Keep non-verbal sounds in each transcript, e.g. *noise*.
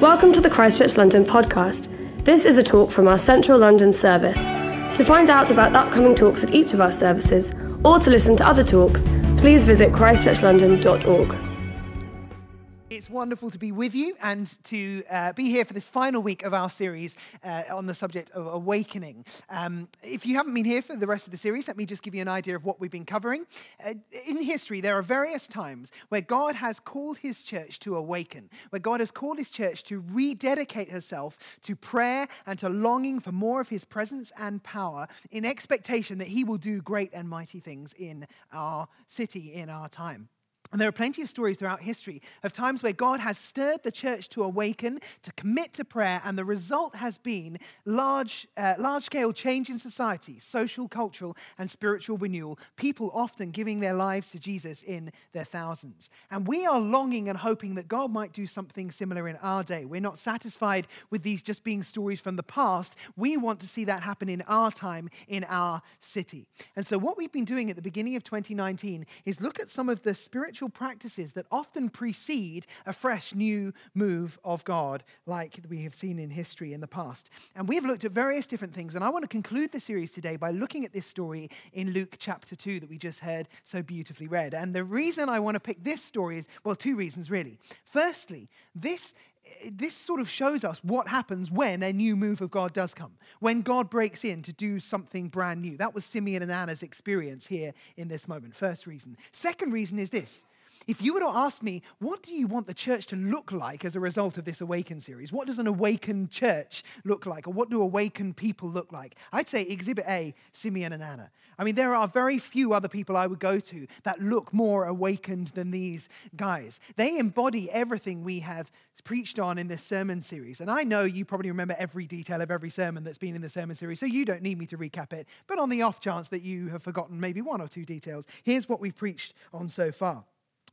Welcome to the Christchurch London podcast. This is a talk from our Central London service. To find out about upcoming talks at each of our services, or to listen to other talks, please visit christchurchlondon.org wonderful to be with you and to uh, be here for this final week of our series uh, on the subject of awakening. Um, if you haven't been here for the rest of the series, let me just give you an idea of what we've been covering. Uh, in history, there are various times where God has called his church to awaken, where God has called his church to rededicate herself to prayer and to longing for more of his presence and power in expectation that he will do great and mighty things in our city, in our time. And there are plenty of stories throughout history of times where God has stirred the church to awaken, to commit to prayer, and the result has been large, uh, large scale change in society, social, cultural, and spiritual renewal. People often giving their lives to Jesus in their thousands. And we are longing and hoping that God might do something similar in our day. We're not satisfied with these just being stories from the past. We want to see that happen in our time, in our city. And so, what we've been doing at the beginning of 2019 is look at some of the spiritual spiritual practices that often precede a fresh new move of God, like we have seen in history in the past. And we have looked at various different things, and I want to conclude the series today by looking at this story in Luke chapter 2 that we just heard so beautifully read. And the reason I want to pick this story is well, two reasons really. Firstly, this this sort of shows us what happens when a new move of God does come, when God breaks in to do something brand new. That was Simeon and Anna's experience here in this moment. First reason. Second reason is this if you were to ask me, what do you want the church to look like as a result of this Awaken series? What does an awakened church look like? Or what do awakened people look like? I'd say Exhibit A, Simeon and Anna. I mean, there are very few other people I would go to that look more awakened than these guys. They embody everything we have preached on in this sermon series. And I know you probably remember every detail of every sermon that's been in the sermon series, so you don't need me to recap it. But on the off chance that you have forgotten maybe one or two details, here's what we've preached on so far.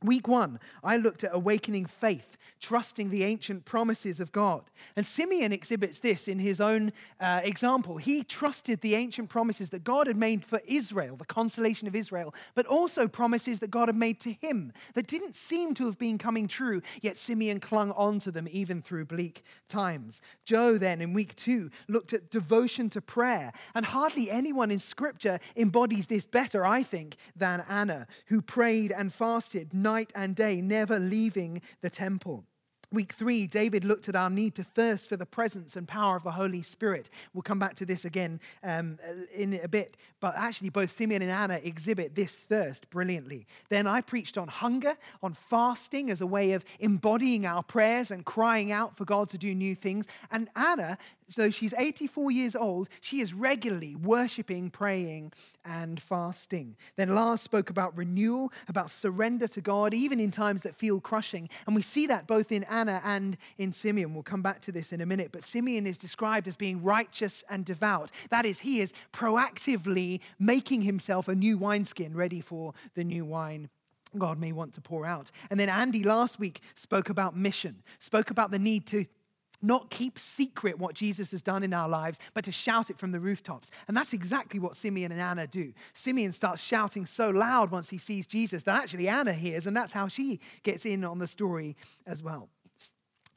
Week one, I looked at awakening faith trusting the ancient promises of God. And Simeon exhibits this in his own uh, example. He trusted the ancient promises that God had made for Israel, the consolation of Israel, but also promises that God had made to him that didn't seem to have been coming true, yet Simeon clung on to them even through bleak times. Joe, then, in week two, looked at devotion to prayer. And hardly anyone in Scripture embodies this better, I think, than Anna, who prayed and fasted night and day, never leaving the temple. Week three, David looked at our need to thirst for the presence and power of the Holy Spirit. We'll come back to this again um, in a bit, but actually, both Simeon and Anna exhibit this thirst brilliantly. Then I preached on hunger, on fasting as a way of embodying our prayers and crying out for God to do new things. And Anna so she's 84 years old, she is regularly worshiping, praying, and fasting. Then Lars spoke about renewal, about surrender to God, even in times that feel crushing. And we see that both in Anna and in Simeon. We'll come back to this in a minute. But Simeon is described as being righteous and devout. That is, he is proactively making himself a new wineskin ready for the new wine God may want to pour out. And then Andy last week spoke about mission, spoke about the need to not keep secret what Jesus has done in our lives, but to shout it from the rooftops. And that's exactly what Simeon and Anna do. Simeon starts shouting so loud once he sees Jesus that actually Anna hears, and that's how she gets in on the story as well.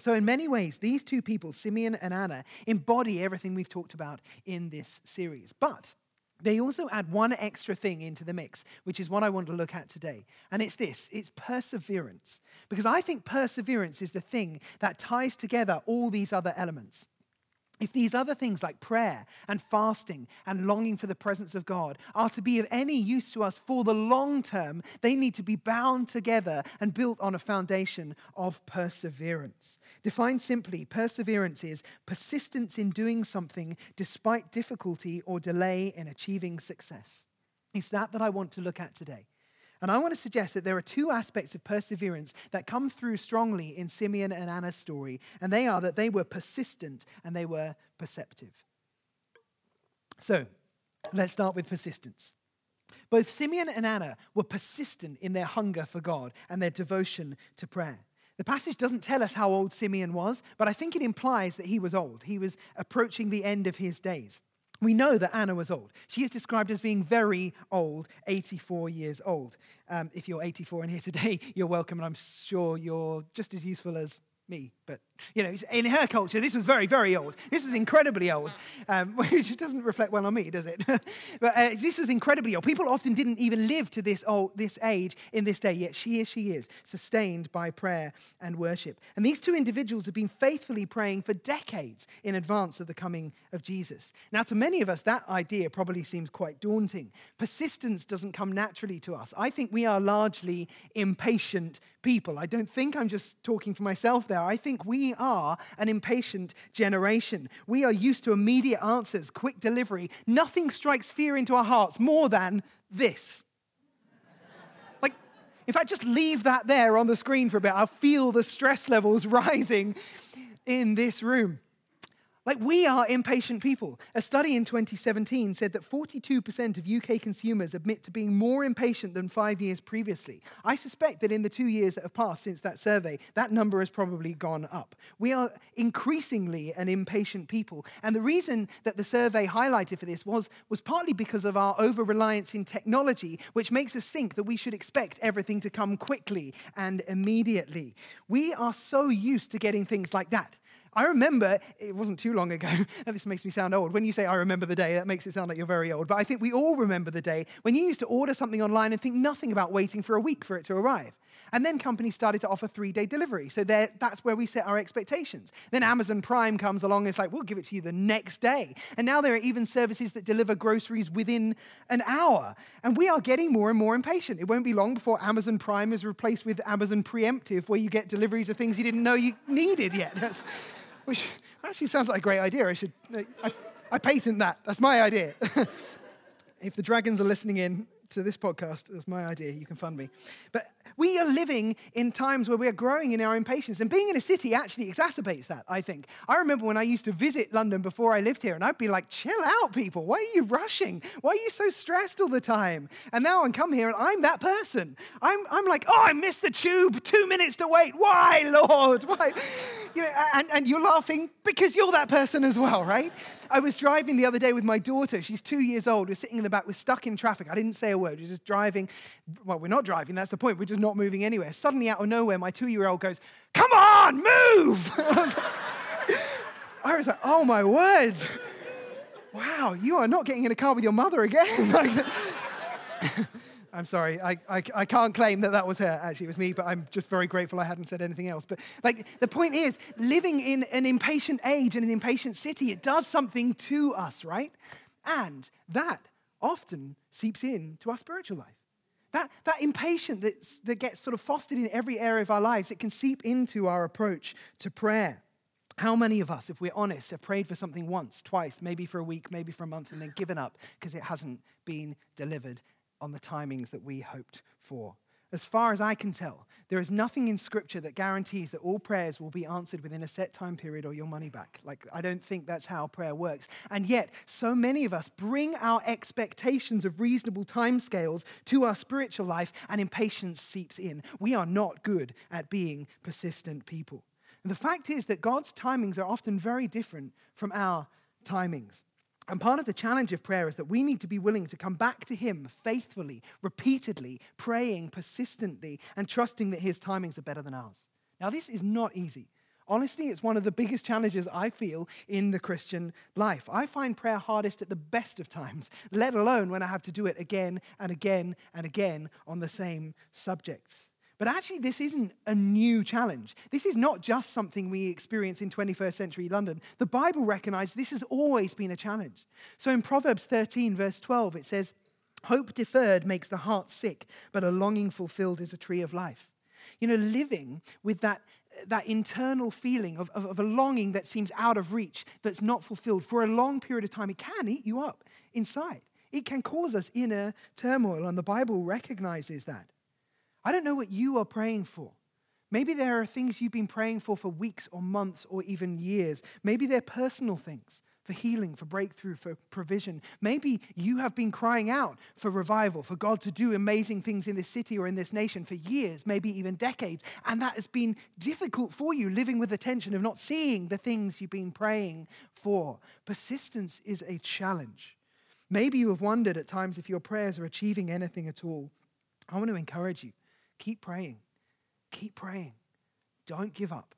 So, in many ways, these two people, Simeon and Anna, embody everything we've talked about in this series. But they also add one extra thing into the mix, which is what I want to look at today. And it's this it's perseverance. Because I think perseverance is the thing that ties together all these other elements. If these other things like prayer and fasting and longing for the presence of God are to be of any use to us for the long term, they need to be bound together and built on a foundation of perseverance. Defined simply, perseverance is persistence in doing something despite difficulty or delay in achieving success. It's that that I want to look at today. And I want to suggest that there are two aspects of perseverance that come through strongly in Simeon and Anna's story, and they are that they were persistent and they were perceptive. So, let's start with persistence. Both Simeon and Anna were persistent in their hunger for God and their devotion to prayer. The passage doesn't tell us how old Simeon was, but I think it implies that he was old. He was approaching the end of his days. We know that Anna was old. She is described as being very old, 84 years old. Um, if you're 84 and here today, *laughs* you're welcome, and I'm sure you're just as useful as me, but You know, in her culture, this was very, very old. This was incredibly old, um, *laughs* which doesn't reflect well on me, does it? *laughs* but uh, this was incredibly old. People often didn't even live to this old, this age in this day, yet here she is, sustained by prayer and worship. And these two individuals have been faithfully praying for decades in advance of the coming of Jesus. Now, to many of us, that idea probably seems quite daunting. Persistence doesn't come naturally to us. I think we are largely impatient people. I don't think I'm just talking for myself there. I think we are an impatient generation. We are used to immediate answers, quick delivery. Nothing strikes fear into our hearts more than this. like, in fact, just leave that there on the screen for a bit. I'll feel the stress levels *laughs* rising in this room. Like, we are impatient people. A study in 2017 said that 42% of UK consumers admit to being more impatient than five years previously. I suspect that in the two years that have passed since that survey, that number has probably gone up. We are increasingly an impatient people. And the reason that the survey highlighted for this was, was partly because of our over reliance in technology, which makes us think that we should expect everything to come quickly and immediately. We are so used to getting things like that. I remember, it wasn't too long ago, *laughs* and this makes me sound old. When you say, I remember the day, that makes it sound like you're very old. But I think we all remember the day when you used to order something online and think nothing about waiting for a week for it to arrive. And then companies started to offer three day delivery. So that's where we set our expectations. Then Amazon Prime comes along and it's like, we'll give it to you the next day. And now there are even services that deliver groceries within an hour. And we are getting more and more impatient. It won't be long before Amazon Prime is replaced with Amazon Preemptive, where you get deliveries of things you didn't know you needed yet. *laughs* That's, which actually sounds like a great idea. I should, I, I patent that. That's my idea. *laughs* if the dragons are listening in to this podcast, that's my idea. You can fund me. But we are living in times where we are growing in our impatience. And being in a city actually exacerbates that, I think. I remember when I used to visit London before I lived here, and I'd be like, chill out, people. Why are you rushing? Why are you so stressed all the time? And now I come here and I'm that person. I'm, I'm like, oh, I missed the tube, two minutes to wait. Why, Lord? Why? You know, and, and you're laughing because you're that person as well, right? I was driving the other day with my daughter. She's two years old. We're sitting in the back. We're stuck in traffic. I didn't say a word. We're just driving. Well, we're not driving. That's the point. We're just not moving anywhere. Suddenly, out of nowhere, my two year old goes, Come on, move! *laughs* I was like, Oh my word. Wow, you are not getting in a car with your mother again. *laughs* *laughs* I'm sorry, I, I, I, can't claim that that was her. Actually, it was me, but I'm just very grateful I hadn't said anything else. But like the point is, living in an impatient age and an impatient city, it does something to us, right? And that often seeps in to our spiritual life. That, that impatience that's, that gets sort of fostered in every area of our lives, it can seep into our approach to prayer. How many of us, if we're honest, have prayed for something once, twice, maybe for a week, maybe for a month, and then given up because it hasn't been delivered on the timings that we hoped for. As far as I can tell, there is nothing in Scripture that guarantees that all prayers will be answered within a set time period or your money back. Like, I don't think that's how prayer works. And yet, so many of us bring our expectations of reasonable timescales to our spiritual life, and impatience seeps in. We are not good at being persistent people. And the fact is that God's timings are often very different from our timings. And part of the challenge of prayer is that we need to be willing to come back to Him faithfully, repeatedly, praying persistently, and trusting that His timings are better than ours. Now, this is not easy. Honestly, it's one of the biggest challenges I feel in the Christian life. I find prayer hardest at the best of times, let alone when I have to do it again and again and again on the same subjects. But actually, this isn't a new challenge. This is not just something we experience in 21st century London. The Bible recognizes this has always been a challenge. So in Proverbs 13, verse 12, it says, Hope deferred makes the heart sick, but a longing fulfilled is a tree of life. You know, living with that, that internal feeling of, of, of a longing that seems out of reach, that's not fulfilled for a long period of time, it can eat you up inside. It can cause us inner turmoil, and the Bible recognizes that. I don't know what you are praying for. Maybe there are things you've been praying for for weeks or months or even years. Maybe they're personal things for healing, for breakthrough, for provision. Maybe you have been crying out for revival, for God to do amazing things in this city or in this nation for years, maybe even decades. And that has been difficult for you, living with the tension of not seeing the things you've been praying for. Persistence is a challenge. Maybe you have wondered at times if your prayers are achieving anything at all. I want to encourage you Keep praying. Keep praying. Don't give up.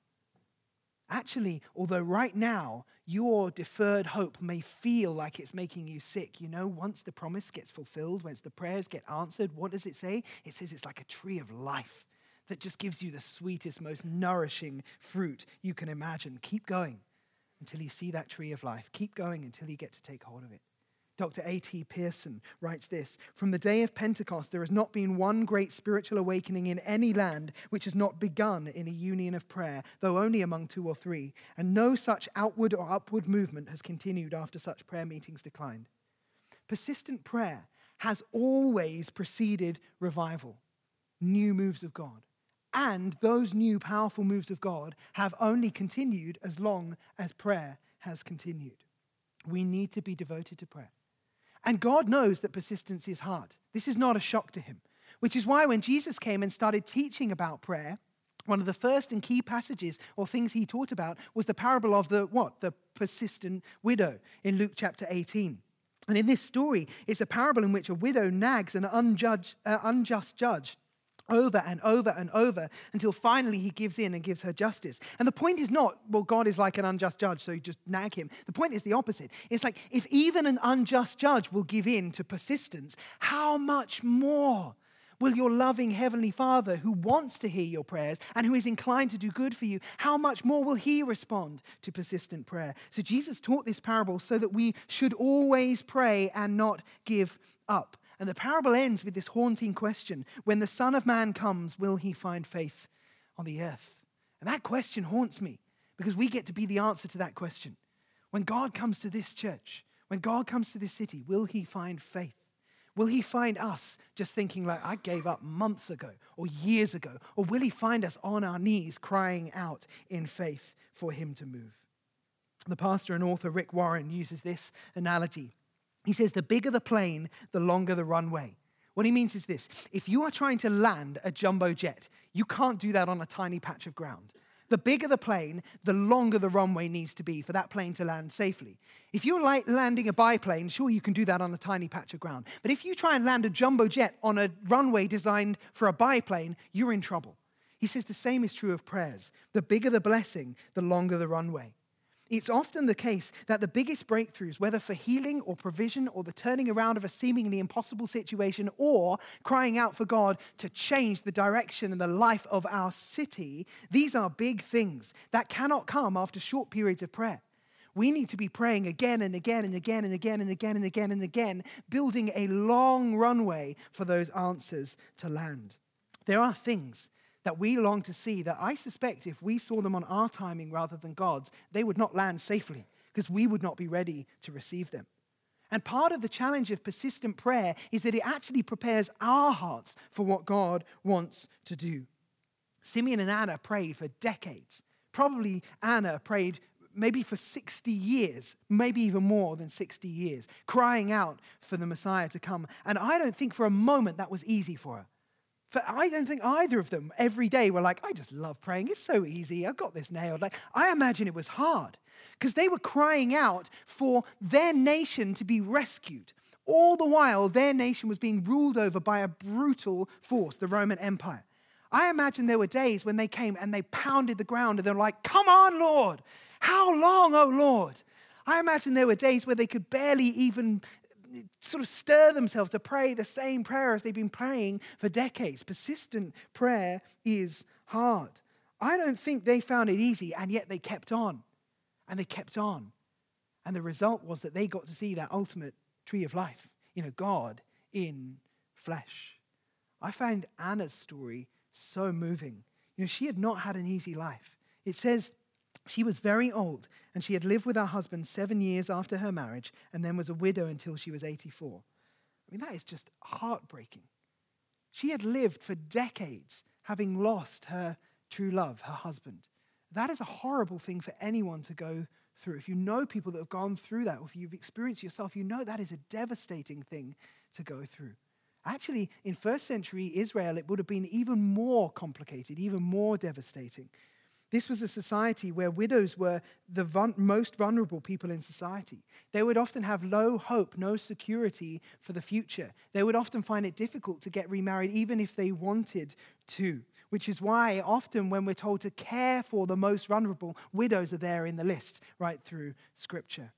actually, although right now your deferred hope may feel like it's making you sick, you know, once the promise gets fulfilled, once the prayers get answered, what does it say? It says it's like a tree of life that just gives you the sweetest, most nourishing fruit you can imagine. Keep going until you see that tree of life. Keep going until you get to take hold of it. Dr. A.T. Pierson writes this From the day of Pentecost, there has not been one great spiritual awakening in any land which has not begun in a union of prayer, though only among two or three. And no such outward or upward movement has continued after such prayer meetings declined. Persistent prayer has always preceded revival, new moves of God. And those new powerful moves of God have only continued as long as prayer has continued. We need to be devoted to prayer. And God knows that persistence is hard. This is not a shock to him, which is why when Jesus came and started teaching about prayer, one of the first and key passages or things he taught about was the parable of the what? The persistent widow in Luke chapter 18. And in this story, it's a parable in which a widow nags an uh, unjust judge over and over and over until finally he gives in and gives her justice. And the point is not, well, God is like an unjust judge, so you just nag him. The point is the opposite. It's like if even an unjust judge will give in to persistence, how much more? Will your loving Heavenly Father, who wants to hear your prayers and who is inclined to do good for you, how much more will He respond to persistent prayer? So, Jesus taught this parable so that we should always pray and not give up. And the parable ends with this haunting question When the Son of Man comes, will he find faith on the earth? And that question haunts me because we get to be the answer to that question. When God comes to this church, when God comes to this city, will he find faith? Will he find us just thinking like, I gave up months ago or years ago? Or will he find us on our knees crying out in faith for him to move? The pastor and author Rick Warren uses this analogy he says, the bigger the plane, the longer the runway. What he means is this if you are trying to land a jumbo jet, you can't do that on a tiny patch of ground. The bigger the plane, the longer the runway needs to be for that plane to land safely. If you're like landing a biplane, sure, you can do that on a tiny patch of ground. But if you try and land a jumbo jet on a runway designed for a biplane, you're in trouble. He says the same is true of prayers. The bigger the blessing, the longer the runway. It's often the case that the biggest breakthroughs, whether for healing or provision or the turning around of a seemingly impossible situation or crying out for God to change the direction and the life of our city, these are big things that cannot come after short periods of prayer. We need to be praying again and again and again and again and again and again and again, building a long runway for those answers to land. There are things that we long to see that I suspect if we saw them on our timing rather than God's, they would not land safely because we would not be ready to receive them. And part of the challenge of persistent prayer is that it actually prepares our hearts for what God wants to do. Simeon and Anna prayed for decades. Probably Anna prayed maybe for 60 years, maybe even more than 60 years, crying out for the Messiah to come. And I don't think for a moment that was easy for her. For I don't think either of them every day were like, I just love praying. It's so easy. I've got this nailed. Like, I imagine it was hard because they were crying out for their nation to be rescued. All the while, their nation was being ruled over by a brutal force, the Roman Empire. I imagine there were days when they came and they pounded the ground and they're like, Come on, Lord. How long, oh Lord? I imagine there were days where they could barely even sort of stir themselves to pray the same prayer as they've been praying for decades. Persistent prayer is hard. I don't think they found it easy, and yet they kept on and they kept on. And the result was that they got to see that ultimate tree of life, you know, God in flesh. I found Anna's story so moving. You know, she had not had an easy life. It says she was very old, and she had lived with her husband seven years after her marriage, and then was a widow until she was 84. I mean, that is just heartbreaking. She had lived for decades having lost her true love, her husband. That is a horrible thing for anyone to go through. If you know people that have gone through that, or if you've experienced yourself, you know that is a devastating thing to go through. Actually, in first century Israel, it would have been even more complicated, even more devastating. This was a society where widows were the vul- most vulnerable people in society. They would often have low hope, no security for the future. They would often find it difficult to get remarried, even if they wanted to. which is why often when we're told to care for the most vulnerable, widows are there in the list right through Scripture.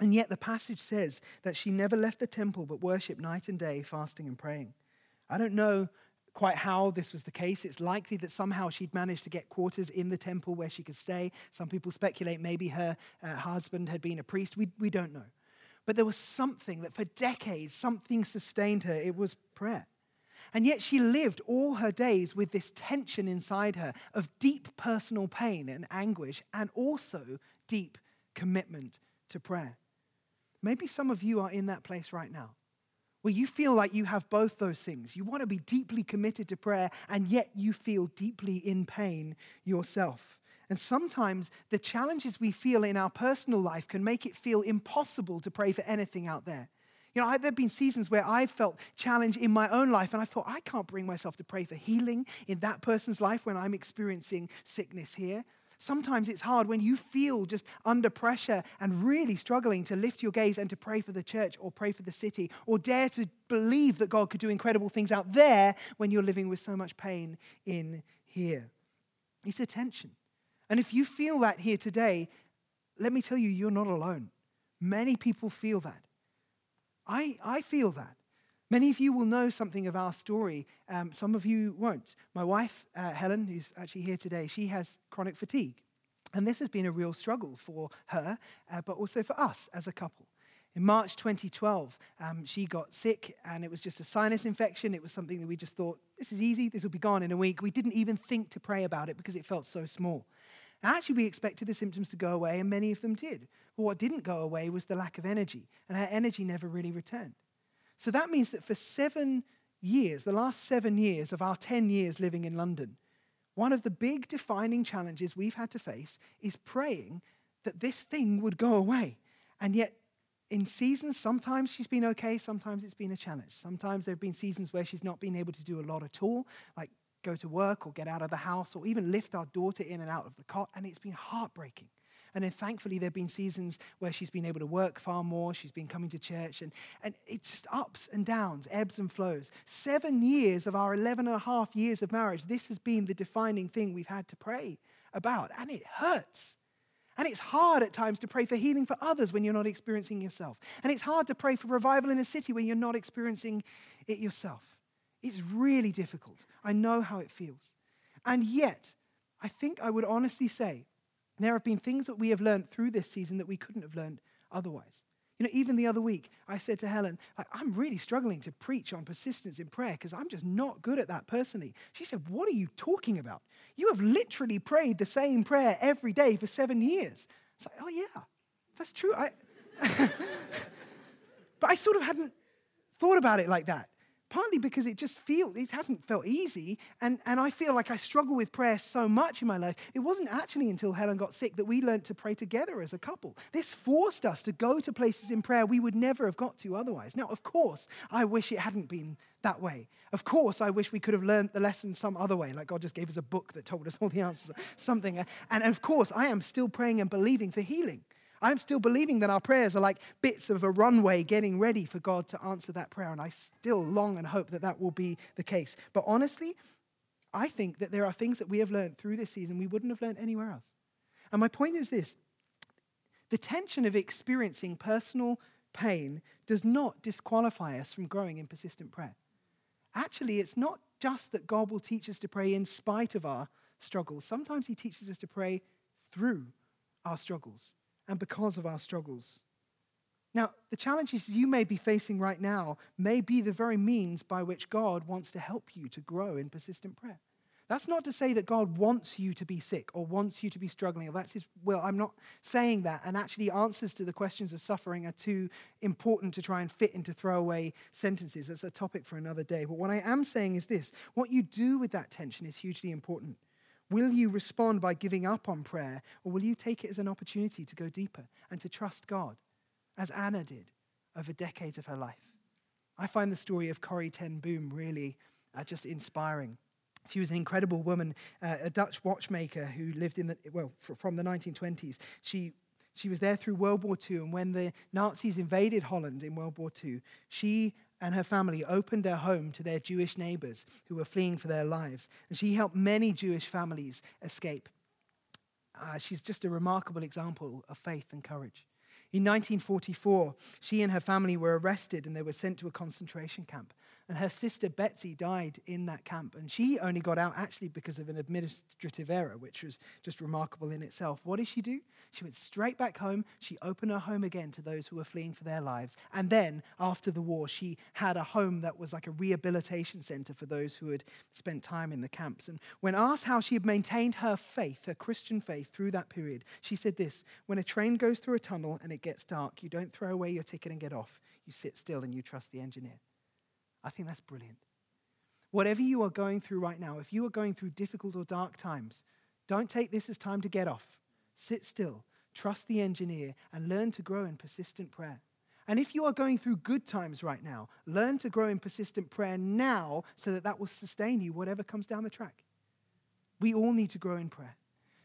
And yet the passage says that she never left the temple but worshiped night and day, fasting and praying. I don't know quite how this was the case. It's likely that somehow she'd managed to get quarters in the temple where she could stay. Some people speculate maybe her uh, husband had been a priest. We, we don't know. But there was something that for decades, something sustained her. It was prayer. And yet she lived all her days with this tension inside her of deep personal pain and anguish and also deep commitment to prayer. Maybe some of you are in that place right now where you feel like you have both those things. You want to be deeply committed to prayer, and yet you feel deeply in pain yourself. And sometimes the challenges we feel in our personal life can make it feel impossible to pray for anything out there. You know, there have been seasons where I've felt challenge in my own life, and I thought, I can't bring myself to pray for healing in that person's life when I'm experiencing sickness here. Sometimes it's hard when you feel just under pressure and really struggling to lift your gaze and to pray for the church or pray for the city or dare to believe that God could do incredible things out there when you're living with so much pain in here. It's a tension. And if you feel that here today, let me tell you, you're not alone. Many people feel that. I, I feel that. Many of you will know something of our story. Um, some of you won't. My wife, uh, Helen, who's actually here today, she has chronic fatigue. And this has been a real struggle for her, uh, but also for us as a couple. In March 2012, um, she got sick and it was just a sinus infection. It was something that we just thought, this is easy, this will be gone in a week. We didn't even think to pray about it because it felt so small. Actually, we expected the symptoms to go away, and many of them did. But what didn't go away was the lack of energy, and her energy never really returned. So that means that for seven years, the last seven years of our 10 years living in London, one of the big defining challenges we've had to face is praying that this thing would go away. And yet, in seasons, sometimes she's been okay, sometimes it's been a challenge. Sometimes there have been seasons where she's not been able to do a lot at all, like go to work or get out of the house or even lift our daughter in and out of the cot, and it's been heartbreaking. And then thankfully, there have been seasons where she's been able to work far more. She's been coming to church, and, and it's just ups and downs, ebbs and flows. Seven years of our 11 and a half years of marriage, this has been the defining thing we've had to pray about, and it hurts. And it's hard at times to pray for healing for others when you're not experiencing yourself. And it's hard to pray for revival in a city when you're not experiencing it yourself. It's really difficult. I know how it feels. And yet, I think I would honestly say there have been things that we have learned through this season that we couldn't have learned otherwise. You know, even the other week, I said to Helen, like, I'm really struggling to preach on persistence in prayer because I'm just not good at that personally. She said, What are you talking about? You have literally prayed the same prayer every day for seven years. It's like, Oh, yeah, that's true. I *laughs* but I sort of hadn't thought about it like that partly because it just feels it hasn't felt easy and, and i feel like i struggle with prayer so much in my life. It wasn't actually until helen got sick that we learned to pray together as a couple. This forced us to go to places in prayer we would never have got to otherwise. Now of course i wish it hadn't been that way. Of course i wish we could have learned the lesson some other way like god just gave us a book that told us all the answers something and of course i am still praying and believing for healing I'm still believing that our prayers are like bits of a runway getting ready for God to answer that prayer. And I still long and hope that that will be the case. But honestly, I think that there are things that we have learned through this season we wouldn't have learned anywhere else. And my point is this the tension of experiencing personal pain does not disqualify us from growing in persistent prayer. Actually, it's not just that God will teach us to pray in spite of our struggles, sometimes He teaches us to pray through our struggles and because of our struggles. Now, the challenges you may be facing right now may be the very means by which God wants to help you to grow in persistent prayer. That's not to say that God wants you to be sick or wants you to be struggling, or that's his will. I'm not saying that. And actually, answers to the questions of suffering are too important to try and fit into throwaway sentences. That's a topic for another day. But what I am saying is this what you do with that tension is hugely important. Will you respond by giving up on prayer, or will you take it as an opportunity to go deeper and to trust God, as Anna did over decades of her life? I find the story of Corrie ten Boom really uh, just inspiring. She was an incredible woman, uh, a Dutch watchmaker who lived in the, well, from the 1920s. She, she was there through World War II, and when the Nazis invaded Holland in World War II, she and her family opened their home to their Jewish neighbors who were fleeing for their lives. And she helped many Jewish families escape. Uh, she's just a remarkable example of faith and courage. In 1944, she and her family were arrested and they were sent to a concentration camp. And her sister Betsy died in that camp. And she only got out actually because of an administrative error, which was just remarkable in itself. What did she do? She went straight back home. She opened her home again to those who were fleeing for their lives. And then, after the war, she had a home that was like a rehabilitation center for those who had spent time in the camps. And when asked how she had maintained her faith, her Christian faith, through that period, she said this When a train goes through a tunnel and it gets dark, you don't throw away your ticket and get off. You sit still and you trust the engineer. I think that's brilliant. Whatever you are going through right now, if you are going through difficult or dark times, don't take this as time to get off. Sit still, trust the engineer, and learn to grow in persistent prayer. And if you are going through good times right now, learn to grow in persistent prayer now so that that will sustain you, whatever comes down the track. We all need to grow in prayer.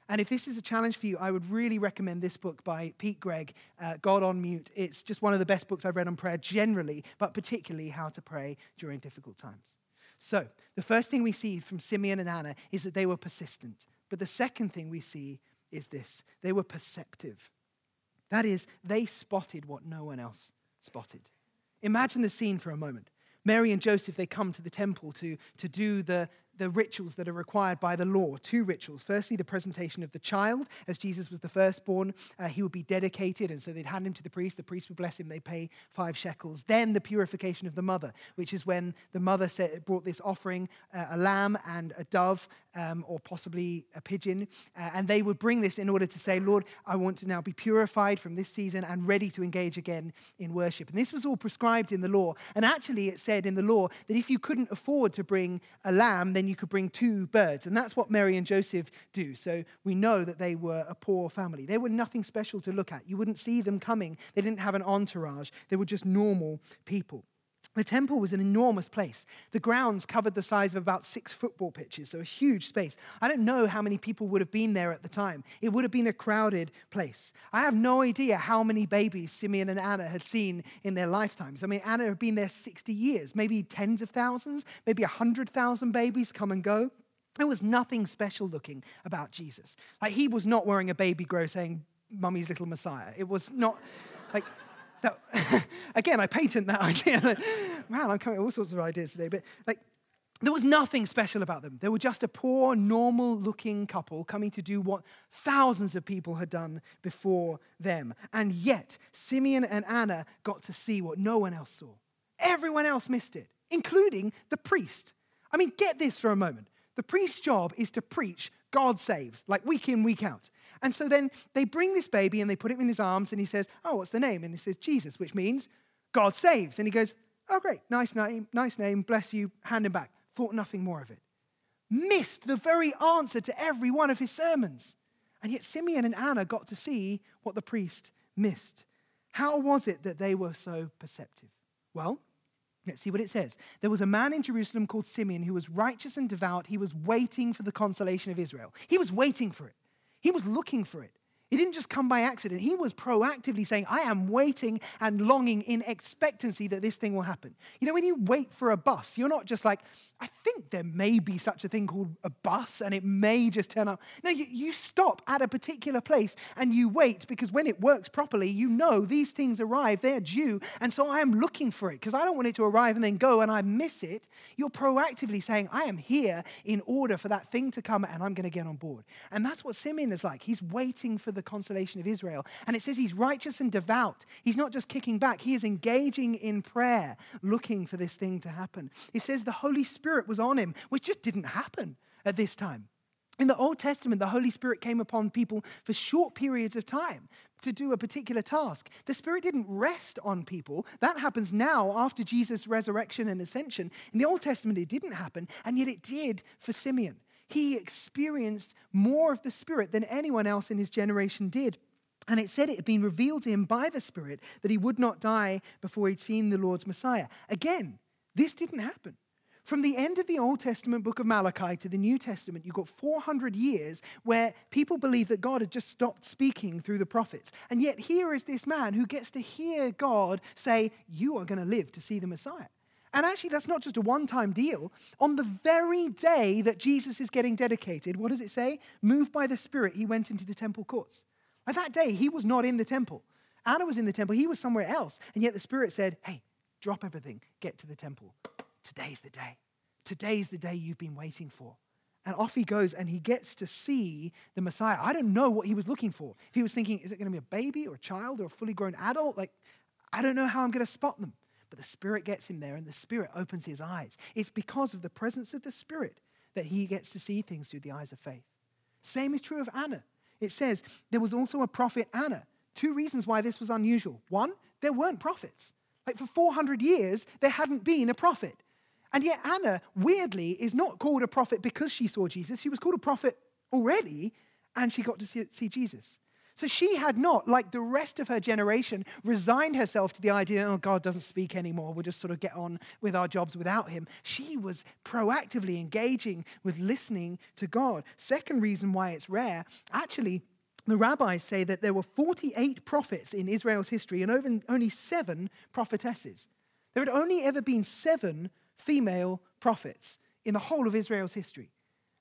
And if this is a challenge for you, I would really recommend this book by Pete Greig, uh, God on Mute. It's just one of the best books I've read on prayer generally, but particularly how to pray during difficult times. So, the first thing we see from Simeon and Anna is that they were persistent. But the second thing we see is this they were perceptive. That is, they spotted what no one else spotted. Imagine the scene for a moment. Mary and Joseph, they come to the temple to, to do the, the rituals that are required by the law. Two rituals. Firstly, the presentation of the child. As Jesus was the firstborn, uh, he would be dedicated, and so they'd hand him to the priest. The priest would bless him. They pay five shekels. Then the purification of the mother, which is when the mother said, brought this offering, uh, a lamb and a dove, um, or possibly a pigeon. Uh, and they would bring this in order to say, Lord, I want to now be purified from this season and ready to engage again in worship. And this was all prescribed in the law. And actually, it said in the law that if you couldn't afford to bring a lamb, then you could bring two birds. And that's what Mary and Joseph do. So we know that they were a poor family. They were nothing special to look at. You wouldn't see them coming, they didn't have an entourage, they were just normal people. The temple was an enormous place. The grounds covered the size of about six football pitches, so a huge space. I don't know how many people would have been there at the time. It would have been a crowded place. I have no idea how many babies Simeon and Anna had seen in their lifetimes. I mean, Anna had been there 60 years, maybe tens of thousands, maybe 100,000 babies come and go. There was nothing special looking about Jesus. Like, he was not wearing a baby grow saying, Mummy's little Messiah. It was not like that, *laughs* again, I patent that *laughs* idea. Man, I'm coming up with all sorts of ideas today. But like, there was nothing special about them. They were just a poor, normal looking couple coming to do what thousands of people had done before them. And yet, Simeon and Anna got to see what no one else saw. Everyone else missed it, including the priest. I mean, get this for a moment. The priest's job is to preach God saves, like week in, week out. And so then they bring this baby and they put him in his arms and he says, Oh, what's the name? And he says, Jesus, which means God saves. And he goes, Oh, great, nice name, nice name, bless you, hand him back. Thought nothing more of it. Missed the very answer to every one of his sermons. And yet Simeon and Anna got to see what the priest missed. How was it that they were so perceptive? Well, Let's see what it says. There was a man in Jerusalem called Simeon who was righteous and devout. He was waiting for the consolation of Israel. He was waiting for it. He was looking for it. It didn't just come by accident. He was proactively saying, I am waiting and longing in expectancy that this thing will happen. You know, when you wait for a bus, you're not just like, I think there may be such a thing called a bus and it may just turn up. No, you, you stop at a particular place and you wait because when it works properly, you know these things arrive, they're due. And so I am looking for it because I don't want it to arrive and then go and I miss it. You're proactively saying, I am here in order for that thing to come and I'm going to get on board. And that's what Simeon is like. He's waiting for the consolation of Israel. And it says he's righteous and devout. He's not just kicking back, he is engaging in prayer, looking for this thing to happen. It says the Holy Spirit was on him, which just didn't happen at this time. In the Old Testament, the Holy Spirit came upon people for short periods of time to do a particular task. The Spirit didn't rest on people. That happens now after Jesus' resurrection and ascension. In the Old Testament, it didn't happen, and yet it did for Simeon he experienced more of the Spirit than anyone else in his generation did. And it said it had been revealed to him by the Spirit that he would not die before he'd seen the Lord's Messiah. Again, this didn't happen. From the end of the Old Testament book of Malachi to the New Testament, you've got 400 years where people believe that God had just stopped speaking through the prophets. And yet, here is this man who gets to hear God say, You are going to live to see the Messiah. And actually, that's not just a one time deal. On the very day that Jesus is getting dedicated, what does it say? Moved by the Spirit, he went into the temple courts. Like that day, he was not in the temple. Anna was in the temple, he was somewhere else. And yet the Spirit said, Hey, drop everything, get to the temple. Today's the day. Today's the day you've been waiting for. And off he goes and he gets to see the Messiah. I don't know what he was looking for. If he was thinking, is it going to be a baby or a child or a fully grown adult? Like, I don't know how I'm going to spot them. But the Spirit gets him there and the Spirit opens his eyes. It's because of the presence of the Spirit that he gets to see things through the eyes of faith. Same is true of Anna. It says there was also a prophet Anna. Two reasons why this was unusual. One, there weren't prophets. Like for 400 years, there hadn't been a prophet. And yet, Anna, weirdly, is not called a prophet because she saw Jesus. She was called a prophet already, and she got to see, see Jesus. So she had not, like the rest of her generation, resigned herself to the idea, oh, God doesn't speak anymore. We'll just sort of get on with our jobs without him. She was proactively engaging with listening to God. Second reason why it's rare, actually, the rabbis say that there were 48 prophets in Israel's history and only seven prophetesses. There had only ever been seven female prophets in the whole of Israel's history.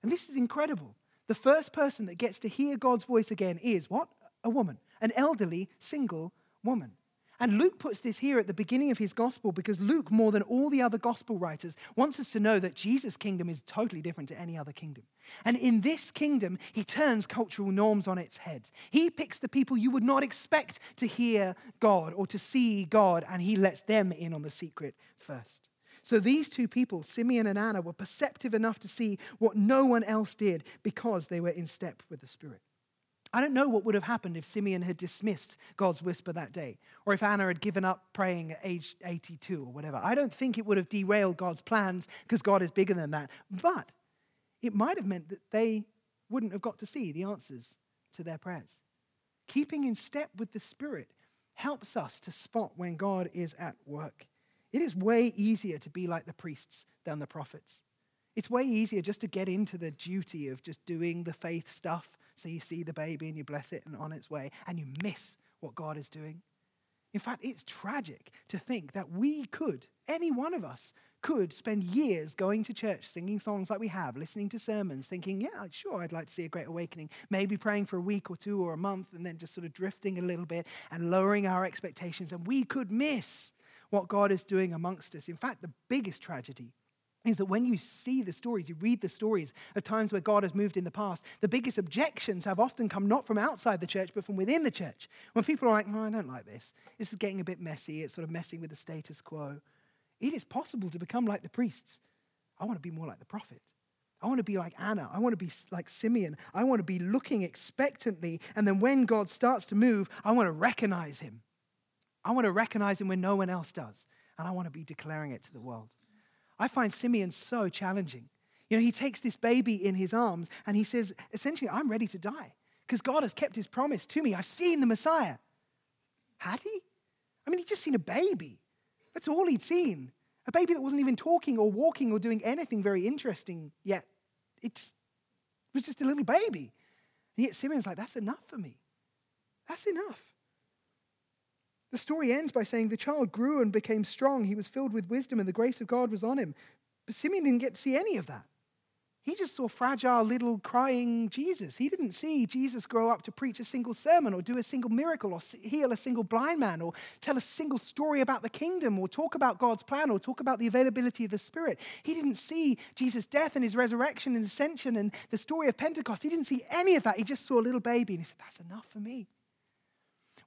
And this is incredible. The first person that gets to hear God's voice again is what? A woman, an elderly single woman. And Luke puts this here at the beginning of his gospel because Luke, more than all the other gospel writers, wants us to know that Jesus' kingdom is totally different to any other kingdom. And in this kingdom, he turns cultural norms on its head. He picks the people you would not expect to hear God or to see God, and he lets them in on the secret first. So these two people, Simeon and Anna, were perceptive enough to see what no one else did because they were in step with the Spirit. I don't know what would have happened if Simeon had dismissed God's whisper that day, or if Anna had given up praying at age 82 or whatever. I don't think it would have derailed God's plans because God is bigger than that. But it might have meant that they wouldn't have got to see the answers to their prayers. Keeping in step with the Spirit helps us to spot when God is at work. It is way easier to be like the priests than the prophets. It's way easier just to get into the duty of just doing the faith stuff so you see the baby and you bless it and on its way, and you miss what God is doing. In fact, it's tragic to think that we could, any one of us, could spend years going to church, singing songs like we have, listening to sermons, thinking, yeah, sure, I'd like to see a great awakening, maybe praying for a week or two or a month, and then just sort of drifting a little bit and lowering our expectations. And we could miss what God is doing amongst us. In fact, the biggest tragedy is that when you see the stories, you read the stories of times where God has moved in the past, the biggest objections have often come not from outside the church, but from within the church. When people are like, no, I don't like this. This is getting a bit messy. It's sort of messing with the status quo. It is possible to become like the priests. I want to be more like the prophet. I want to be like Anna. I want to be like Simeon. I want to be looking expectantly. And then when God starts to move, I want to recognize him. I want to recognize him when no one else does. And I want to be declaring it to the world. I find Simeon so challenging. You know, he takes this baby in his arms and he says, essentially, I'm ready to die because God has kept his promise to me. I've seen the Messiah. Had he? I mean, he'd just seen a baby. That's all he'd seen. A baby that wasn't even talking or walking or doing anything very interesting yet. It was just a little baby. And yet Simeon's like, that's enough for me. That's enough. The story ends by saying the child grew and became strong. He was filled with wisdom, and the grace of God was on him. But Simeon didn't get to see any of that. He just saw fragile little crying Jesus. He didn't see Jesus grow up to preach a single sermon or do a single miracle or heal a single blind man or tell a single story about the kingdom or talk about God's plan or talk about the availability of the Spirit. He didn't see Jesus' death and his resurrection and ascension and the story of Pentecost. He didn't see any of that. He just saw a little baby and he said, That's enough for me.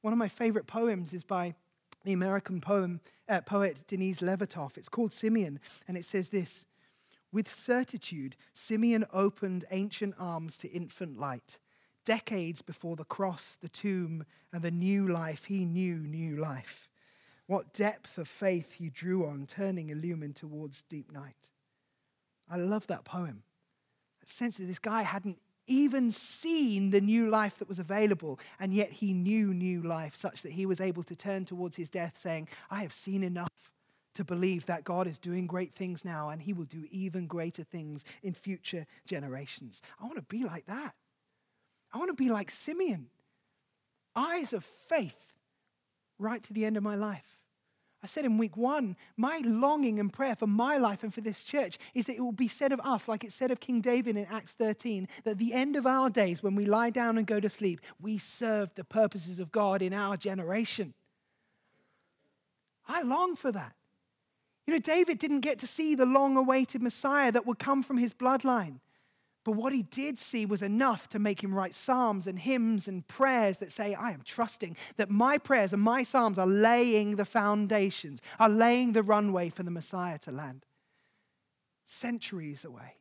One of my favorite poems is by the American poem, uh, poet Denise Levertov. It's called Simeon, and it says this With certitude, Simeon opened ancient arms to infant light. Decades before the cross, the tomb, and the new life, he knew new life. What depth of faith he drew on, turning illumined towards deep night. I love that poem. That sense that this guy hadn't even seen the new life that was available, and yet he knew new life, such that he was able to turn towards his death, saying, I have seen enough to believe that God is doing great things now, and he will do even greater things in future generations. I want to be like that. I want to be like Simeon. Eyes of faith right to the end of my life. I said in week one, my longing and prayer for my life and for this church is that it will be said of us, like it said of King David in Acts 13, that at the end of our days, when we lie down and go to sleep, we serve the purposes of God in our generation. I long for that. You know, David didn't get to see the long awaited Messiah that would come from his bloodline. But what he did see was enough to make him write psalms and hymns and prayers that say, I am trusting that my prayers and my psalms are laying the foundations, are laying the runway for the Messiah to land. Centuries away.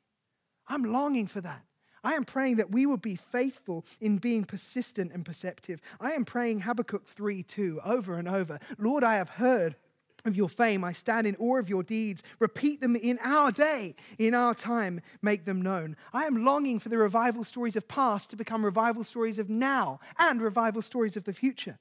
I'm longing for that. I am praying that we will be faithful in being persistent and perceptive. I am praying Habakkuk 3 2 over and over. Lord, I have heard of your fame. I stand in awe of your deeds. Repeat them in our day, in our time, make them known. I am longing for the revival stories of past to become revival stories of now and revival stories of the future.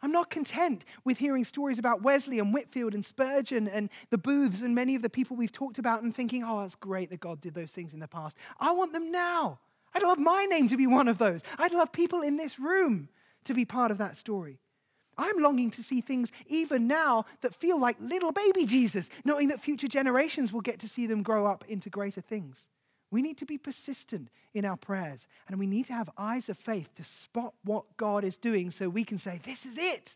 I'm not content with hearing stories about Wesley and Whitefield and Spurgeon and the Booths and many of the people we've talked about and thinking, oh, it's great that God did those things in the past. I want them now. I'd love my name to be one of those. I'd love people in this room to be part of that story. I'm longing to see things even now that feel like little baby Jesus, knowing that future generations will get to see them grow up into greater things. We need to be persistent in our prayers, and we need to have eyes of faith to spot what God is doing so we can say, This is it.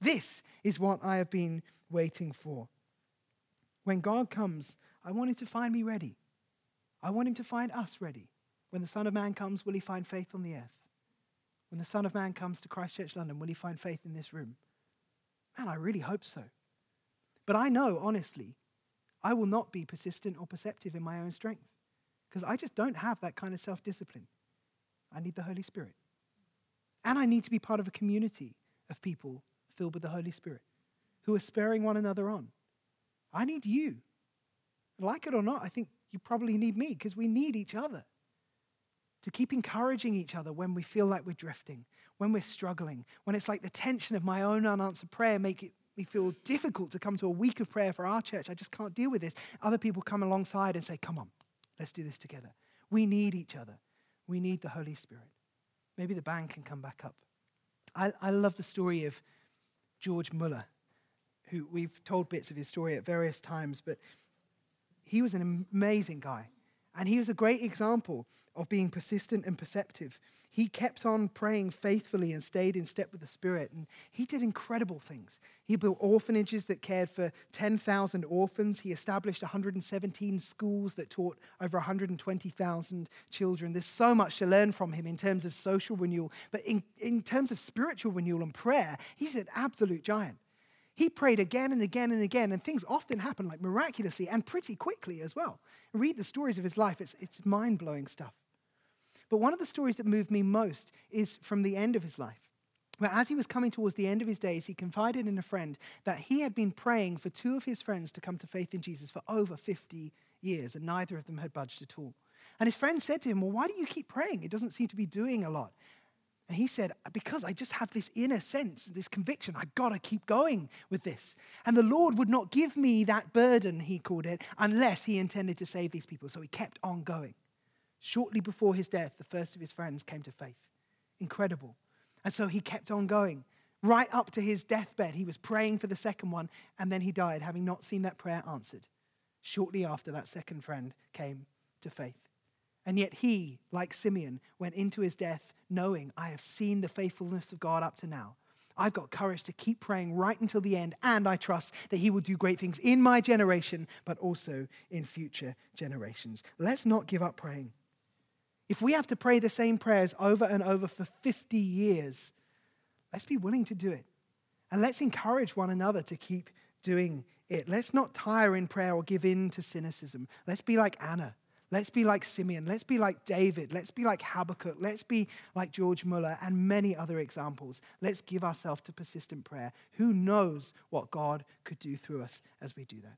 This is what I have been waiting for. When God comes, I want him to find me ready. I want him to find us ready. When the Son of Man comes, will he find faith on the earth? When the Son of Man comes to Christchurch London, will he find faith in this room? Man, I really hope so. But I know, honestly, I will not be persistent or perceptive in my own strength because I just don't have that kind of self discipline. I need the Holy Spirit. And I need to be part of a community of people filled with the Holy Spirit who are spurring one another on. I need you. Like it or not, I think you probably need me because we need each other to keep encouraging each other when we feel like we're drifting, when we're struggling, when it's like the tension of my own unanswered prayer make it me feel difficult to come to a week of prayer for our church. I just can't deal with this. Other people come alongside and say, Come on, let's do this together. We need each other. We need the Holy Spirit. Maybe the band can come back up. I, I love the story of George Muller, who we've told bits of his story at various times, but he was an amazing guy. And he was a great example of being persistent and perceptive. He kept on praying faithfully and stayed in step with the Spirit. And he did incredible things. He built orphanages that cared for 10,000 orphans. He established 117 schools that taught over 120,000 children. There's so much to learn from him in terms of social renewal. But in, in terms of spiritual renewal and prayer, he's an absolute giant. He prayed again and again and again, and things often happen like miraculously and pretty quickly as well. Read the stories of his life, it's, it's mind blowing stuff. But one of the stories that moved me most is from the end of his life, where as he was coming towards the end of his days, he confided in a friend that he had been praying for two of his friends to come to faith in Jesus for over 50 years, and neither of them had budged at all. And his friend said to him, Well, why do you keep praying? It doesn't seem to be doing a lot. And he said, Because I just have this inner sense, this conviction, I gotta keep going with this. And the Lord would not give me that burden, he called it, unless he intended to save these people. So he kept on going. Shortly before his death, the first of his friends came to faith. Incredible. And so he kept on going. Right up to his deathbed, he was praying for the second one, and then he died, having not seen that prayer answered. Shortly after, that second friend came to faith. And yet he, like Simeon, went into his death knowing I have seen the faithfulness of God up to now. I've got courage to keep praying right until the end, and I trust that He will do great things in my generation, but also in future generations. Let's not give up praying. If we have to pray the same prayers over and over for 50 years, let's be willing to do it. And let's encourage one another to keep doing it. Let's not tire in prayer or give in to cynicism. Let's be like Anna Let's be like Simeon. Let's be like David. Let's be like Habakkuk. Let's be like George Muller and many other examples. Let's give ourselves to persistent prayer. Who knows what God could do through us as we do that?